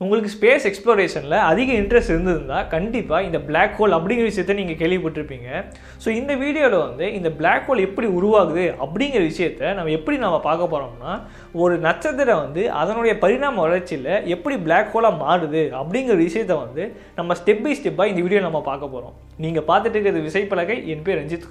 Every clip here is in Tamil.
உங்களுக்கு ஸ்பேஸ் எக்ஸ்ப்ளோரேஷனில் அதிக இன்ட்ரெஸ்ட் இருந்ததுன்னா கண்டிப்பாக இந்த பிளாக் ஹோல் அப்படிங்கிற விஷயத்த நீங்கள் கேள்விப்பட்டிருப்பீங்க. ஸோ இந்த வீடியோவில் வந்து இந்த பிளாக் ஹோல் எப்படி உருவாகுது அப்படிங்கிற விஷயத்த நம்ம எப்படி நம்ம பார்க்க போகிறோம்னா ஒரு நட்சத்திரம் வந்து அதனுடைய பரிணாம வளர்ச்சியில் எப்படி பிளாக் ஹோலாக மாறுது அப்படிங்கிற விஷயத்த வந்து நம்ம ஸ்டெப் பை ஸ்டெப்பாக இந்த வீடியோ நம்ம பார்க்க போகிறோம் நீங்கள் பார்த்துட்டு இருக்கிறது விசைப்பலகை என் பேர் ரஞ்சித்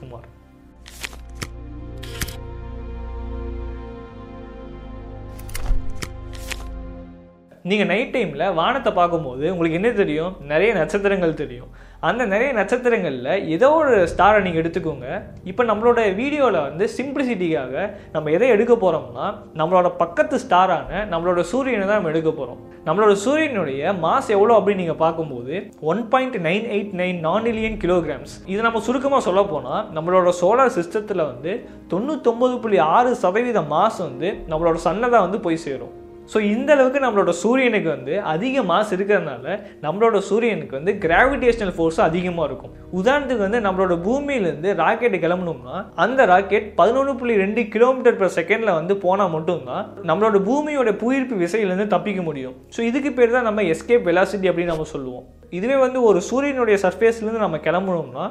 நீங்கள் நைட் டைமில் வானத்தை பார்க்கும்போது உங்களுக்கு என்ன தெரியும்? நிறைய நட்சத்திரங்கள் தெரியும். அந்த நிறைய நட்சத்திரங்களில் ஏதோ ஒரு ஸ்டாரை நீங்கள் எடுத்துக்கோங்க. இப்போ நம்மளோட வீடியோவில் வந்து சிம்பிளிசிட்டிக்காக நம்ம எதை எடுக்க போகிறோம்னா நம்மளோட பக்கத்து ஸ்டாரான நம்மளோட சூரியனை தான் நம்ம எடுக்க போகிறோம் நம்மளோட சூரியனுடைய மாஸ் எவ்வளோ அப்படின்னு நீங்கள் பார்க்கும்போது one point nine eight nine nonillion kilograms இது நம்ம சுருக்கமாக சொல்ல போனால் நம்மளோட சோலார் சிஸ்டத்தில் வந்து தொண்ணூத்தொம்பது புள்ளி ஆறு சதவீத மாஸ் வந்து நம்மளோட சன்னை தான் வந்து போய் சேரும். ஸோ இந்த அளவுக்கு நம்மளோட சூரியனுக்கு வந்து அதிக மாஸ் இருக்கிறதுனால நம்மளோட சூரியனுக்கு வந்து கிராவிடேஷனல் ஃபோர்ஸ் அதிகமாக இருக்கும். உதாரணத்துக்கு வந்து நம்மளோட பூமியிலேருந்து ராக்கெட் கிளம்பணும்னா அந்த ராக்கெட் பதினொன்று புள்ளி ரெண்டு கிலோமீட்டர் பர் செகண்டில் வந்து போனால் மட்டும்தான் நம்மளோட பூமியோட புயிர்ப்பு விசையிலேருந்து தப்பிக்க முடியும். ஸோ இதுக்கு பேர் தான் நம்ம எஸ்கேப் வெலாசிட்டி அப்படின்னு நம்ம சொல்லுவோம். இதுவே வந்து ஒரு சூரியனுடைய சர்ஃபேஸ்லேருந்து நம்ம கிளம்பணும்னா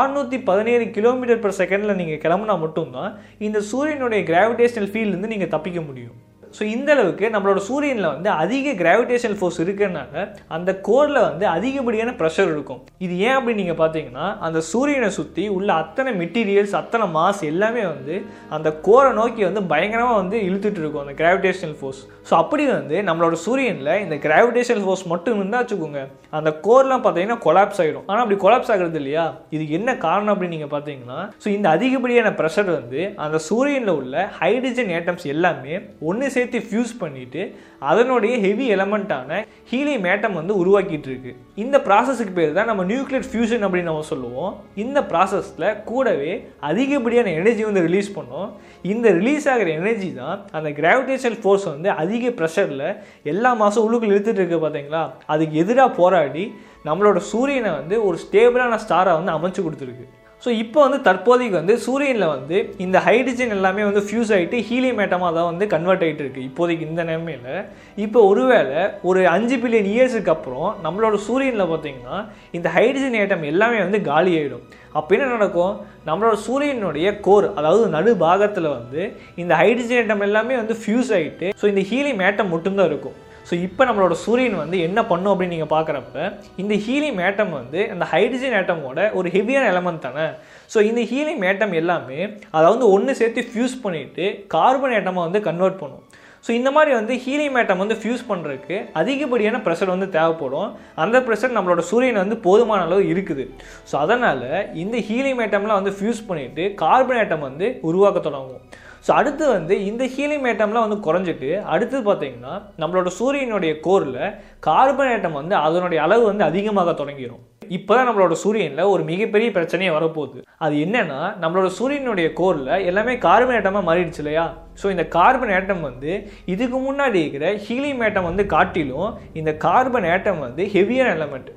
ஆறுநூற்றி பதினேழு கிலோமீட்டர் பர் செகண்டில் நீங்கள் கிளம்புனா மட்டும்தான் இந்த சூரியனுடைய கிராவிடேஷனல் ஃபீல்ட்லேருந்து நீங்கள் தப்பிக்க முடியும். ஸோ இந்த அளவுக்கு நம்மளோட சூரியனில் வந்து அதிக கிராவிடேஷனல் ஃபோர்ஸ் இருக்கிறனால அந்த கோரில் வந்து அதிகப்படியான ப்ரெஷர் இருக்கும். இது ஏன் அப்படின்னு நீங்கள் பார்த்தீங்கன்னா அந்த சூரியனை சுற்றி உள்ள அத்தனை மெட்டீரியல்ஸ் அத்தனை மாஸ் எல்லாமே வந்து அந்த கோரை நோக்கி வந்து பயங்கரமாக வந்து இழுத்துட்டு இருக்கும் அந்த கிராவிடேஷனல் ஃபோர்ஸ் ஸோ அப்படி வந்து நம்மளோட சூரியனில் இந்த கிராவிடேஷனல் ஃபோர்ஸ் மட்டும் இருந்தால் வச்சுக்கோங்க அந்த கோர்லாம் பார்த்தீங்கன்னா கொலாப்ஸ் ஆகிடும் ஆனால் அப்படி கொலாப்ஸ் ஆகிறது இல்லையா? இதுக்கு என்ன காரணம் அப்படின்னு நீங்கள் பார்த்தீங்கன்னா ஸோ இந்த அதிகப்படியான ப்ரெஷர் வந்து அந்த சூரியனில் உள்ள ஹைட்ரஜன் ஏட்டம்ஸ் எல்லாமே ஒன்று சேர்த்து ஃபியூஸ் பண்ணிட்டு அதனுடைய ஹெவி எலமெண்ட்டான ஹீலியம் ஏட்டம் வந்து உருவாக்கிட்டு இருக்கு இந்த ப்ராசஸுக்கு பேர் தான் நம்ம நியூக்ளியர் ஃபியூஷன் அப்படின்னு நம்ம சொல்லுவோம். இந்த ப்ராசஸில் கூடவே அதிகப்படியான எனர்ஜி வந்து ரிலீஸ் பண்ணோம். இந்த ரிலீஸ் ஆகிற எனர்ஜி தான் அந்த கிராவிடேஷனல் ஃபோர்ஸ் வந்து அதிக ப்ரெஷரில் எல்லா மாதம் உள்ளுக்குள் இழுத்துட்டு இருக்கு பார்த்தீங்களா அதுக்கு எதிராக போராடி நம்மளோட சூரியனை வந்து ஒரு ஸ்டேபிளான ஸ்டாராக வந்து அமைச்சு கொடுத்துருக்கு. ஸோ இப்போ வந்து தற்போதைக்கு வந்து சூரியனில் வந்து இந்த ஹைட்ரஜன் எல்லாமே வந்து ஃபியூஸ் ஆகிட்டு ஹீலியம் ஏட்டமாக தான் வந்து கன்வெர்ட் ஆகிட்டு இருக்குது இப்போதைக்கு இந்த நிலைமையில் இப்போ ஒருவேளை ஒரு அஞ்சு பில்லியன் இயர்ஸுக்கு அப்புறம் நம்மளோட சூரியனில் பார்த்தீங்கன்னா இந்த ஹைட்ரஜன் ஏட்டம் எல்லாமே வந்து காலி ஆகிடும் அப்போ என்ன நடக்கும்? நம்மளோட சூரியனுடைய கோர் அதாவது நடு பாகத்தில் வந்து இந்த ஹைட்ரஜன் ஏட்டம் எல்லாமே வந்து ஃபியூஸ் ஆகிட்டு ஸோ இந்த ஹீலியம் ஏட்டம் மட்டும்தான் இருக்கும். ஸோ இப்போ நம்மளோட சூரியன் வந்து என்ன பண்ணும் அப்படின்னு நீங்கள் பார்க்குறப்ப இந்த ஹீலியம் ஏட்டம் வந்து அந்த ஹைட்ரஜன் ஏட்டமோட ஒரு ஹெவியான எலமெண்ட் தானே. ஸோ இந்த ஹீலியம் ஏட்டம் எல்லாமே அதை வந்து ஒன்று சேர்த்து ஃபியூஸ் பண்ணிவிட்டு கார்பன் ஏட்டமாக வந்து கன்வெர்ட் பண்ணும். ஸோ இந்த மாதிரி வந்து ஹீலியம் ஏட்டம் வந்து ஃபியூஸ் பண்ணுறதுக்கு அதிகப்படியான ப்ரெஷர் வந்து தேவைப்படும். அந்த ப்ரெஷர் நம்மளோட சூரியன் வந்து போதுமான அளவு இருக்குது. ஸோ அதனால் இந்த ஹீலியம் ஏட்டம்லாம் வந்து ஃபியூஸ் பண்ணிவிட்டு கார்பன் ஏட்டம் வந்து உருவாக்க தொடங்கும். ஸோ அடுத்து வந்து இந்த ஹீலியம் ஏட்டம்லாம் வந்து குறைஞ்சிட்டு அடுத்தது பார்த்தீங்கன்னா நம்மளோட சூரியனுடைய கோரில் கார்பன் ஏட்டம் வந்து அதனுடைய அளவு வந்து அதிகமாக தொடங்கிடும் இப்போ தான் நம்மளோட சூரியனில் ஒரு மிகப்பெரிய பிரச்சனையே வரப்போகுது. அது என்னன்னா நம்மளோட சூரியனுடைய கோரில் எல்லாமே கார்பன் ஏட்டமாக மாறிடுச்சு இல்லையா? ஸோ இந்த கார்பன் ஏட்டம் வந்து இதுக்கு முன்னாடி இருக்கிற ஹீலியம் ஏட்டம் வந்து காட்டிலும் இந்த கார்பன் ஏட்டம் வந்து ஹெவியான எலமெண்ட்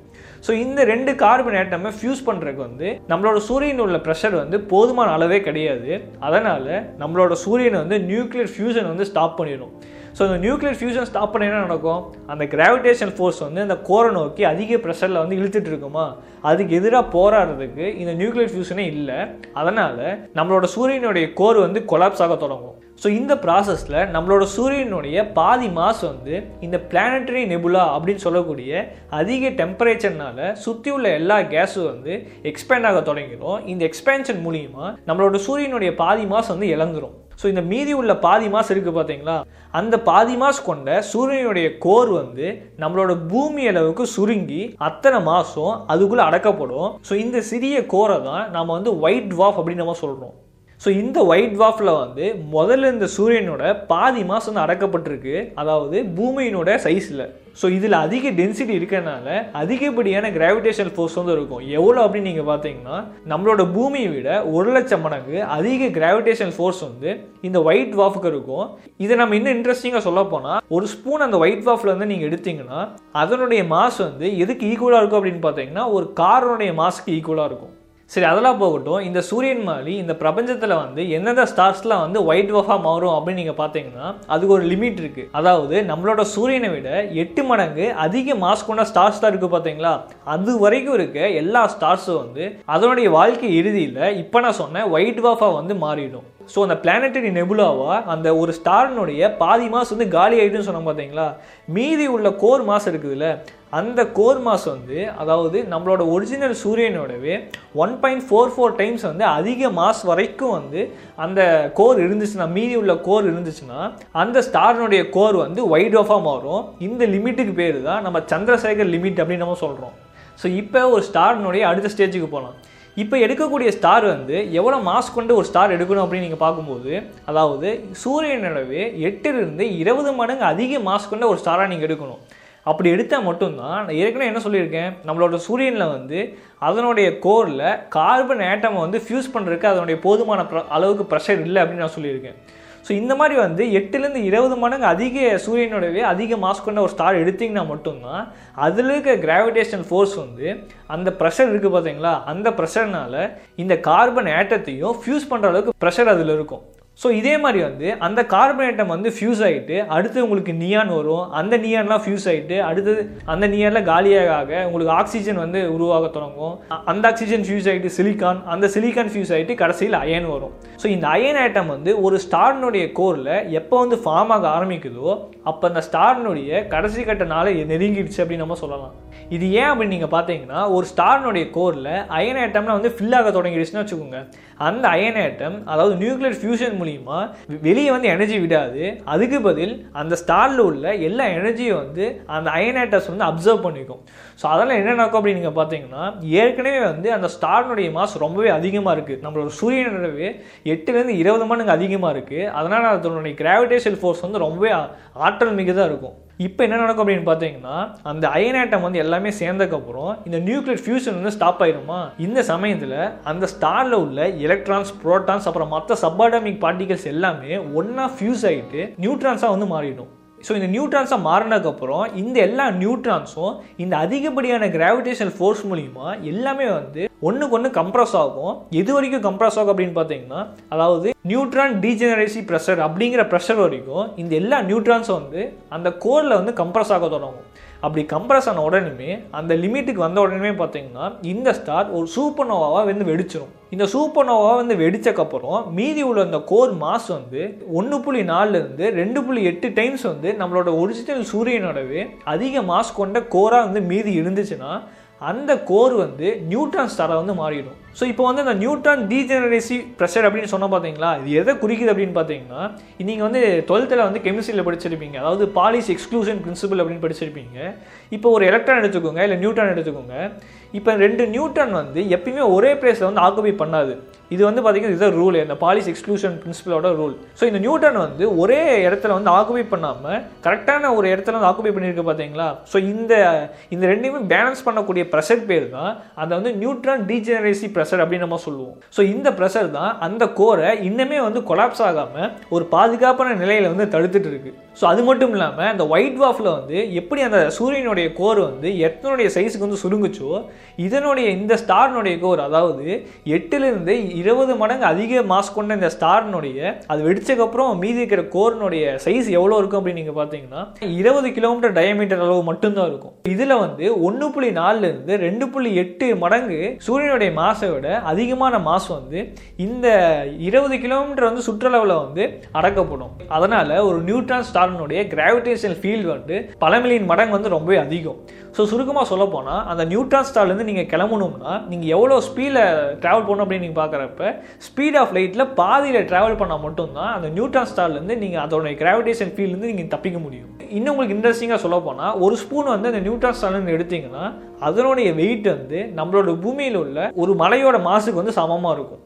ஸோ இந்த ரெண்டு கார்பன் ஏட்டமை ஃபியூஸ் பண்ணுறதுக்கு வந்து நம்மளோட சூரியன் உள்ள ப்ரெஷர் வந்து போதுமான அளவே கிடையாது. அதனால் நம்மளோட சூரியனை வந்து நியூக்ளியர் ஃபியூஷன் வந்து ஸ்டாப் பண்ணிடும் ஸோ இந்த நியூக்ளியர் ஃபியூஷன் ஸ்டாப் பண்ண என்ன நடக்கும்? அந்த கிராவிடேஷன் ஃபோர்ஸ் வந்து அந்த கோரை நோக்கி அதிக ப்ரெஷரில் வந்து இழுத்துட்டு இருக்குமா? அதுக்கு எதிராக போராடுறதுக்கு இந்த நியூக்ளியர் ஃபியூஷனே இல்லை. அதனால் நம்மளோட சூரியனுடைய கோர் வந்து கொலாப்ஸ் ஆக தொடங்கும். ஸோ இந்த ப்ராசஸில் நம்மளோட சூரியனுடைய பாதி மாஸ் வந்து இந்த பிளானட்டரி நெபுலா அப்படின்னு சொல்லக்கூடிய அதிக டெம்பரேச்சர்னால சுற்றி உள்ள எல்லா கேஸும் வந்து எக்ஸ்பேண்ட் ஆக தொடங்கிடும். இந்த எக்ஸ்பேன்ஷன் மூலியமாக நம்மளோட சூரியனுடைய பாதி மாஸ் வந்து இழந்துரும். ஸோ இந்த மீதி உள்ள பாதி மாஸ் இருக்குது பார்த்தீங்களா அந்த பாதி மாஸ் கொண்ட சூரியனுடைய கோர் வந்து நம்மளோட பூமி அளவுக்கு சுருங்கி அத்தனை மாதம் அதுக்குள்ளே அடக்கப்படும். ஸோ இந்த சிறிய கோரை தான் நம்ம வந்து ஒயிட் வாஃப் அப்படின்னு நம்ம சொல்கிறோம் ஸோ இந்த ஒயிட் வாஃபில் வந்து முதல்ல இந்த சூரியனோட பாதி மாதம் வந்து அடக்கப்பட்டிருக்கு. அதாவது பூமியினோட சைஸில் ஸோ இதில் அதிக டென்சிட்டி இருக்கிறனால அதிகப்படியான கிராவிடேஷனல் ஃபோர்ஸ் வந்து இருக்கும். எவ்வளோ அப்படின்னு நீங்கள் பார்த்தீங்கன்னா நம்மளோட பூமியை விட ஒரு லட்சம் மடங்கு அதிக கிராவிடேஷன் ஃபோர்ஸ் வந்து இந்த ஒயிட் வாஃபுக்கு இருக்கும். இதை நம்ம இன்னும் இன்ட்ரெஸ்டிங்காக சொல்ல போனால் ஒரு ஸ்பூன் அந்த ஒயிட் வாஃபில் வந்து நீங்கள் எடுத்தீங்கன்னா அதனுடைய மாஸ் வந்து எதுக்கு ஈக்குவலாக இருக்கும் அப்படின்னு பார்த்தீங்கன்னா ஒரு காரனுடைய மாஸ்க்கு ஈக்குவலாக இருக்கும். சரி அதெல்லாம் போகட்டும். இந்த சூரியன் மாதிரி இந்த பிரபஞ்சத்தில் வந்து எந்தெந்த ஸ்டார்ஸ்லாம் வந்து ஒயிட் வஃபாக மாறும் அப்படின்னு நீங்கள் பார்த்தீங்கன்னா அதுக்கு ஒரு லிமிட் இருக்குது அதாவது நம்மளோட சூரியனை விட எட்டு மடங்கு அதிக மாஸ் கொண்ட ஸ்டார்ஸ் தான் இருக்குது பார்த்தீங்களா? அது வரைக்கும் இருக்க எல்லா ஸ்டார்ஸும் வந்து அதனுடைய வாழ்க்கை இறுதியில் இப்போ நான் சொன்ன ஒயிட் வாஃபாக வந்து மாறிடும். ஸோ அந்த பிளானட்டரி நெபுலாவாக அந்த ஒரு ஸ்டாரினுடைய பாதி மாஸ் வந்து காலி ஆகிடுன்னு சொன்னோம் பார்த்தீங்களா மீதி உள்ள கோர் மாஸ் இருக்குதுல்ல அந்த கோர் மாஸ் வந்து அதாவது நம்மளோட original சூரியனோடவே one point four four times வந்து அதிக மாஸ் வரைக்கும் வந்து அந்த கோர் இருந்துச்சுன்னா மீதி உள்ள கோர் இருந்துச்சுன்னா அந்த ஸ்டாரினுடைய கோர் வந்து ஒயிட் ஆஃபாக மாறும். இந்த லிமிட்டுக்கு பேர் தான் நம்ம சந்திரசேகர் லிமிட் அப்படின்னு நம்ம சொல்கிறோம் ஸோ இப்போ ஒரு ஸ்டாரினுடைய அடுத்த ஸ்டேஜுக்கு போகலாம் இப்போ எடுக்கக்கூடிய ஸ்டார் வந்து எவ்வளோ மாஸ் கொண்டு ஒரு ஸ்டார் எடுக்கணும் அப்படின்னு நீங்கள் பார்க்கும்போது அதாவது சூரியனளவு எட்டிலிருந்து இருபது மடங்கு அதிக மாஸ் கொண்ட ஒரு ஸ்டாராக நீங்கள் எடுக்கணும். அப்படி எடுத்தால் மட்டும்தான் நான் ஏற்கனவே என்ன சொல்லியிருக்கேன் நம்மளோட சூரியனில் வந்து அதனுடைய கோரில் கார்பன் ஆட்டமை வந்து ஃபியூஸ் பண்ணுறதுக்கு அதனுடைய போதுமான ப்ர- அளவுக்கு ப்ரெஷர் இல்லை அப்படின்னு நான் சொல்லியிருக்கேன். ஸோ இந்த மாதிரி வந்து எட்டுலேருந்து இருபது மடங்கு அதிக சூரியனுடைய அதிக மாஸ் கொண்ட ஒரு ஸ்டார் எடுத்திங்கன்னா மட்டும்தான் அதில் இருக்க கிராவிடேஷனல் ஃபோர்ஸ் வந்து அந்த ப்ரெஷர் இருக்குது பார்த்தீங்களா அந்த ப்ரெஷர்னால இந்த கார்பன் ஆட்டத்தையும் ஃபியூஸ் பண்ணுற அளவுக்கு ப்ரெஷர் அதில் இருக்கும். ஸோ இதே மாதிரி வந்து அந்த கார்பனேட்டம் வந்து ஃபியூஸ் ஆகிட்டு அடுத்து உங்களுக்கு நியான் வரும். அந்த நியான்லாம் ஃபியூஸ் ஆகிட்டு அடுத்தது அந்த நியானில் காலியாக ஆக உங்களுக்கு ஆக்சிஜன் வந்து உருவாக தொடங்கும். அந்த ஆக்சிஜன் ஃபியூஸ் ஆகிட்டு சிலிக்கான் அந்த சிலிக்கான் ஃபியூஸ் ஆகிட்டு கடைசியில் அயன் வரும். ஸோ இந்த அயன் ஆட்டம் வந்து ஒரு ஸ்டாரினுடைய கோரில் எப்போ வந்து ஃபார்ம் ஆக ஆரம்பிக்குதோ அப்போ அந்த ஸ்டாரினுடைய கடைசி கட்ட நாளை நெருங்கிடுச்சு அப்படின்னு நம்ம சொல்லலாம். இது ஏன் அப்படின்னு நீங்கள் பார்த்தீங்கன்னா ஒரு ஸ்டாரினுடைய கோரில் அயன் ஐட்டம்லாம் வந்து ஃபில் ஆக தொடங்கிடுச்சுன்னு வச்சுக்கோங்க. அந்த அயன் ஆட்டம் அதாவது நியூக்ளியர் ஃபியூஷன் மூலிமா வெளியே வந்து எனர்ஜி விடாது. அதுக்கு பதில் அந்த ஸ்டாரில் உள்ள எல்லா எனர்ஜியும் வந்து அந்த அயன் ஆட்டம்ஸ் வந்து அப்சர்வ் பண்ணிக்கும். ஸோ அதெல்லாம் என்ன நடக்கும் அப்படின்னு நீங்கள் பார்த்தீங்கன்னா ஏற்கனவே வந்து அந்த ஸ்டாரினுடைய மாஸ் ரொம்பவே அதிகமாக இருக்குது நம்மளோட சூரியனோடவே எட்டுலேருந்து இருபது மடங்கு அதிகமாக இருக்குது அதனால் அதனுடைய கிராவிடேஷன் ஃபோர்ஸ் வந்து ரொம்பவே ஆற்றல் மிகுதாக இருக்கும். இப்போ என்ன நடக்கும் அப்படின்னு பார்த்தீங்கன்னா அந்த அயன் ஆட்டம் வந்து எல்லாமே சேர்ந்ததுக்கப்புறம் இந்த நியூக்ளியர் ஃபியூஷன் வந்து ஸ்டாப் ஆயிருமா இந்த சமயத்தில் அந்த ஸ்டாரில் உள்ள எலக்ட்ரான்ஸ் ப்ரோட்டான்ஸ் அப்புறம் மற்ற சப்பாடமிக் பார்ட்டிகல்ஸ் எல்லாமே ஒன்றா ஃபியூஸ் ஆகிட்டு நியூட்ரான்ஸாக வந்து மாறிடும். ஸோ இந்த நியூட்ரான்ஸாக மாறினதுக்கப்புறம் இந்த எல்லா நியூட்ரான்ஸும் இந்த அதிகப்படியான கிராவிடேஷனல் ஃபோர்ஸ் மூலிமா எல்லாமே வந்து ஒன்றுக்கு ஒன்று கம்ப்ரஸ் ஆகும். எது வரைக்கும் கம்ப்ரஸ் ஆகும் அப்படின்னு பார்த்தீங்கன்னா அதாவது நியூட்ரான் டீஜெனரேசி ப்ரெஷர் அப்படிங்கிற ப்ரெஷர் வரைக்கும் இந்த எல்லா நியூட்ரான்ஸும் வந்து அந்த கோரில் வந்து கம்ப்ரஸ் ஆக தொடங்கும். அப்படி கம்ப்ரஸ் ஆன உடனே அந்த லிமிட்டுக்கு வந்த உடனே பார்த்தீங்கன்னா இந்த ஸ்டார் ஒரு சூப்பர்னோவாவாக வந்து வெடிச்சிரும். இந்த சூப்பர்னோவா வந்து வெடிச்சக்கப்புறம் மீதி உள்ள அந்த கோர் மாஸ் வந்து ஒன்று புள்ளி நாலுலேருந்து ரெண்டு புள்ளி எட்டு டைம்ஸ் வந்து நம்மளோட ஒரிஜினல் சூரியனோடவே அதிக மாஸ் கொண்ட கோராக வந்து மீதி இருந்துச்சுன்னா அந்த கோர் வந்து நியூட்ரான் ஸ்டாராக வந்து மாறிடும். ஸோ இப்போ வந்து அந்த நியூட்ரான் டீஜெனரேசி ப்ரெஷர் அப்படின்னு சொன்ன பார்த்தீங்களா? இது எதை குறிக்குது அப்படின்னு பார்த்தீங்கன்னா நீங்கள் வந்து டுவெல்த்தில் வந்து கெமிஸ்ட்ரியில் படிச்சிருப்பீங்க. அதாவது பாலிஸ் எக்ஸ்க்ளூஷன் பிரின்சிபல் அப்படின்னு படிச்சிருப்பீங்க. இப்போ ஒரு எலக்ட்ரான் எடுத்துக்கோங்க இல்லை நியூட்ரான் எடுத்துக்கோங்க. இப்போ ரெண்டு நியூட்ரான் வந்து எப்பயுமே ஒரே பிளேஸில் வந்து ஆக்குபை பண்ணாது. இது வந்து பார்த்தீங்கன்னா இதுதான் ரூல் இந்த பாலிஸ் எக்ஸ்க்ளூஷன் பிரின்சிபலோட ரூல் ஸோ இந்த நியூட்டன் வந்து ஒரே இடத்துல வந்து ஆக்குபை பண்ணாமல் கரெக்டான ஒரு இடத்துல வந்து ஆக்குபை பண்ணியிருக்கு பார்த்தீங்களா? ஸோ இந்த இந்த ரெண்டையுமே பேலன்ஸ் பண்ணக்கூடிய ப்ரெஷர் பேர் தான். அந்த வந்து நியூட்ரான் டீஜெனரேசி ப்ரெஷர் அப்படின்னு நம்ம சொல்லுவோம். ஸோ இந்த ப்ரெஷர் தான் அந்த கோரை இன்னுமே வந்து கொலாப்ஸ் ஆகாமல் ஒரு பாதுகாப்பான நிலையில் வந்து தடுத்துட்டு இருக்கு. ஸோ அது மட்டும் இல்லாமல் அந்த ஒயிட் வாஃபில் வந்து எப்படி அந்த சூரியனுடைய கோர் வந்து எத்தனுடைய சைஸுக்கு வந்து சுருங்குச்சோ இதனுடைய இந்த ஸ்டார்னுடைய கோர் அதாவது எட்டுலேருந்து இருபது மடங்கு அதிக மாஸ் கொண்ட இந்த ஸ்டாரினுடைய அது வெடிச்சக்கப்புறம் மீதி இருக்கிற கோரினுடைய சைஸ் எவ்வளோ இருக்கும் அப்படின்னு நீங்கள் பார்த்தீங்கன்னா இருபது கிலோமீட்டர் டயமீட்டர் அளவு மட்டும்தான் இருக்கும். இதில் வந்து ஒன்று புள்ளி நாலுலேருந்து ரெண்டு புள்ளி எட்டு மடங்கு சூரியனுடைய மாசை விட அதிகமான மாஸ் வந்து இந்த இருபது கிலோமீட்டர் வந்து சுற்றளவில் வந்து அடக்கப்படும். அதனால ஒரு நியூட்ரான் ஸ்டாரனுடைய கிராவிடேஷனல் ஃபீல்டு வந்து பல மில்லியன் மடங்கு வந்து ரொம்பவே அதிகம். ஸோ சுருக்கமாக சொல்ல போனால் அந்த நியூட்ரான் ஸ்டார்லேருந்து நீங்கள் கிளம்பணும்னா நீங்கள் எவ்வளோ ஸ்பீடில் ட்ராவல் பண்ணணும் அப்படின்னு நீங்கள் பார்க்குறப்ப ஸ்பீட் ஆஃப் லைட்டில் பாதியில் ட்ராவல் பண்ணால் மட்டும்தான் அந்த நியூட்ரான் ஸ்டார்லேருந்து நீங்கள் அதோடைய கிராவிடேஷன் ஃபீல்ட்லேருந்து நீங்கள் தப்பிக்க முடியும். இன்னும் உங்களுக்கு இன்ட்ரெஸ்டிங்காக சொல்ல போனால் ஒரு ஸ்பூன் வந்து அந்த நியூட்ரான் சலன் எடுத்தீங்கன்னா அதனுடைய வெயிட் வந்து நம்மளோட பூமியில் உள்ள ஒரு மலையோட மாசுக்கு வந்து சமமாக இருக்கும்.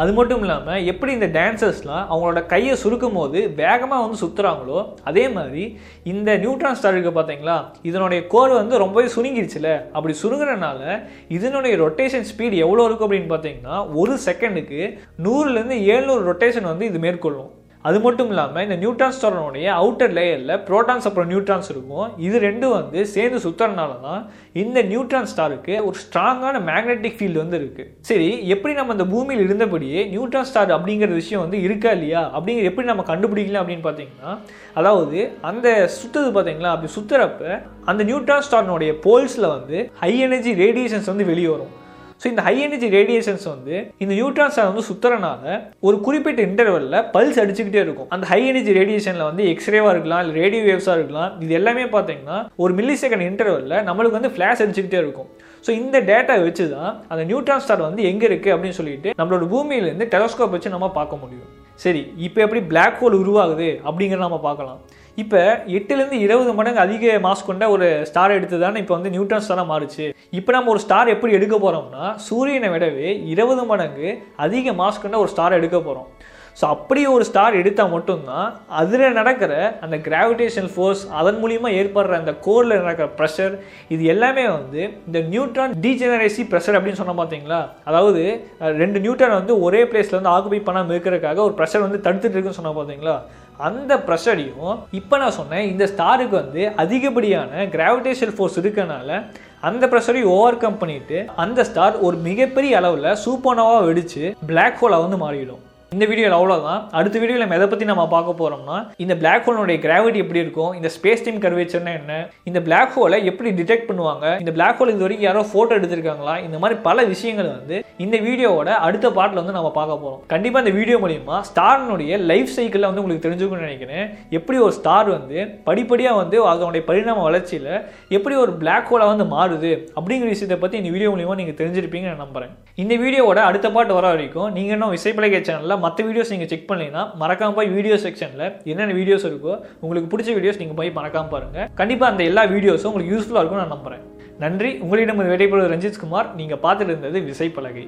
அது மட்டும் இல்லாமல் எப்படி இந்த டான்சர்ஸ்லாம் அவங்களோட கையை சுருக்கும் போது வேகமாக வந்து சுற்றுறாங்களோ அதே மாதிரி இந்த நியூட்ரான் ஸ்டார் இருக்குது பார்த்தீங்களா இதனுடைய கோர் வந்து ரொம்பவே சுருங்கிடுச்சுல அப்படி சுருங்குறனால இதனுடைய ரொட்டேஷன் ஸ்பீடு எவ்வளோ இருக்கும் அப்படின்னு பார்த்தீங்கன்னா ஒரு செகண்டுக்கு நூறுலேருந்து ஏழ்நூறு ரொட்டேஷன் வந்து இது மேற்கொள்ளும். அது மட்டும் இல்லாமல் இந்த நியூட்ரான் ஸ்டாரோடைய அவுட்டர் லேயரில் ப்ரோட்டான்ஸ் அப்புறம் நியூட்ரான்ஸ் இருக்கும். இது ரெண்டும் வந்து சேர்ந்து சுத்துறதுனால தான் இந்த நியூட்ரான் ஸ்டாருக்கு ஒரு ஸ்ட்ராங்கான மேக்னெட்டிக் ஃபீல்டு வந்து இருக்குது சரி எப்படி நம்ம இந்த பூமியில் இருந்தபடியே நியூட்ரான் ஸ்டார் அப்படிங்கிற விஷயம் வந்து இருக்கா இல்லையா? அப்படிங்கிற எப்படி நம்ம கண்டுபிடிக்கலாம் அப்படின்னு பார்த்தீங்கன்னா அதாவது அந்த சுற்றுது பார்த்தீங்களா? அப்படி சுத்துறப்ப அந்த நியூட்ரான் ஸ்டார்னுடைய போல்ஸில் வந்து ஹை எனர்ஜி ரேடியேஷன்ஸ் வந்து வெளியே வரும். ஸோ இந்த ஹை எனர்ஜி ரேடியேஷன்ஸ் வந்து இந்த நியூட்ரான் ஸ்டார் வந்து சுத்துறனால ஒரு குறிப்பிட்ட இன்டர்வலில் பல்ஸ் அடிச்சுக்கிட்டே இருக்கும். அந்த ஹை எனர்ஜி ரேடியேஷனில் வந்து எக்ஸ்ரேவாக இருக்கலாம் இல்லை ரேடியோ வேவ்ஸாக இருக்கலாம் இது எல்லாமே பார்த்தீங்கன்னா ஒரு மில்லி செகண்ட் இன்டர்வலில் நம்மளுக்கு வந்து ஃப்ளாஷ் அடிச்சுக்கிட்டே இருக்கும். ஸோ இந்த டேட்டா வச்சு தான் அந்த நியூட்ரான் ஸ்டார் வந்து எங்கே இருக்குது அப்படின்னு சொல்லிட்டு நம்மளோட பூமியிலேருந்து டெலஸ்கோப் வச்சு நம்ம பார்க்க முடியும். சரி இப்போ எப்படி பிளாக் ஹோல் உருவாகுது அப்படிங்கிறத நம்ம பார்க்கலாம். இப்போ எட்டுலேருந்து இருபது மடங்கு அதிக மாஸ் கொண்ட ஒரு ஸ்டார் எடுத்து தானே இப்போ வந்து நியூட்ரான் ஸ்டாராக மாறுச்சு. இப்போ நம்ம ஒரு ஸ்டார் எப்படி எடுக்க போகிறோம்னா சூரியனை விடவே இருபது மடங்கு அதிக மாஸ் கொண்ட ஒரு ஸ்டார் எடுக்க போகிறோம் ஸோ அப்படி ஒரு ஸ்டார் எடுத்தால் மட்டும்தான் அதில் நடக்கிற அந்த கிராவிடேஷனல் ஃபோர்ஸ் அதன் மூலியமாக ஏற்படுற அந்த கோரில் நடக்கிற ப்ரெஷர் இது எல்லாமே வந்து இந்த நியூட்ரான் டீஜெனரேசி ப்ரெஷர் அப்படின்னு சொன்ன பார்த்தீங்களா அதாவது ரெண்டு நியூட்ரான் வந்து ஒரே பிளேஸில் வந்து ஆக்குபை பண்ணாமல் இருக்கிறதுக்காக ஒரு ப்ரெஷர் வந்து தடுத்துட்டு இருக்குன்னு சொன்ன பார்த்தீங்களா அந்த ப்ரெஷரையும் இப்போ நான் சொன்னேன் இந்த ஸ்டாருக்கு வந்து அதிகப்படியான கிராவிடேஷன் ஃபோர்ஸ் இருக்கனால அந்த ப்ரெஷரையும் ஓவர் கம் பண்ணிட்டு அந்த ஸ்டார் ஒரு மிகப்பெரிய அளவில் சூப்பர்னோவாக வெடிச்சு பிளாக் ஹோலாக வந்து மாறிடும். இந்த வீடியோவில் அவ்வளோதான் அடுத்த வீடியோவில் நம்ம எதை பற்றி நம்ம பார்க்க போகிறோம்னா இந்த பிளாக் ஹோலுடைய கிராவிட்டி எப்படி இருக்கும் இந்த ஸ்பேஸ் டைம் கர்வேச்சர்னா என்ன இந்த பிளாக் ஹோலை எப்படி டிடெக்ட் பண்ணுவாங்க இந்த பிளாக் ஹோல் இது வரைக்கும் யாரோ ஃபோட்டோ எடுத்திருக்காங்களா இந்த மாதிரி பல விஷயங்கள் வந்து இந்த வீடியோவோட அடுத்த பாட்டில் வந்து நம்ம பார்க்க போகிறோம் கண்டிப்பாக இந்த வீடியோ மூலிமா ஸ்டாரினுடைய லைஃப் சைக்கிளில் வந்து உங்களுக்கு தெரிஞ்சுக்கணும்னு நினைக்கிறேன். எப்படி ஒரு ஸ்டார் வந்து படிப்படியாக வந்து அதனுடைய பரிணாம வளர்ச்சியில் எப்படி ஒரு பிளாக் ஹோலாக வந்து மாறுது அப்படிங்கிற விஷயத்தை பற்றி இந்த வீடியோ மூலிமா நீங்கள் தெரிஞ்சிருப்பீங்க நான் நம்புகிறேன் இந்த வீடியோவோட அடுத்த பாட்டு வர வரைக்கும் நீங்கள் இன்னும் விசைப்பலகை சேனலில் மற்ற வீடியோஸ் நீங்கள் செக் பண்ணலைன்னா மறக்காம போய் வீடியோ செக்ஷனில் என்னென்ன வீடியோஸ் இருக்கோ உங்களுக்கு பிடிச்ச வீடியோஸ் நீங்கள் போய் மறக்காம பாருங்கள் கண்டிப்பாக அந்த எல்லா வீடியோஸும் உங்களுக்கு யூஸ்ஃபுல்லாக இருக்கும்னு நான் நம்புறேன். நன்றி. உங்களிடம் விடைபெறுவது ரஞ்சித் குமார். நீங்கள் பார்த்துட்டு இருந்தது விசைப்பலகை.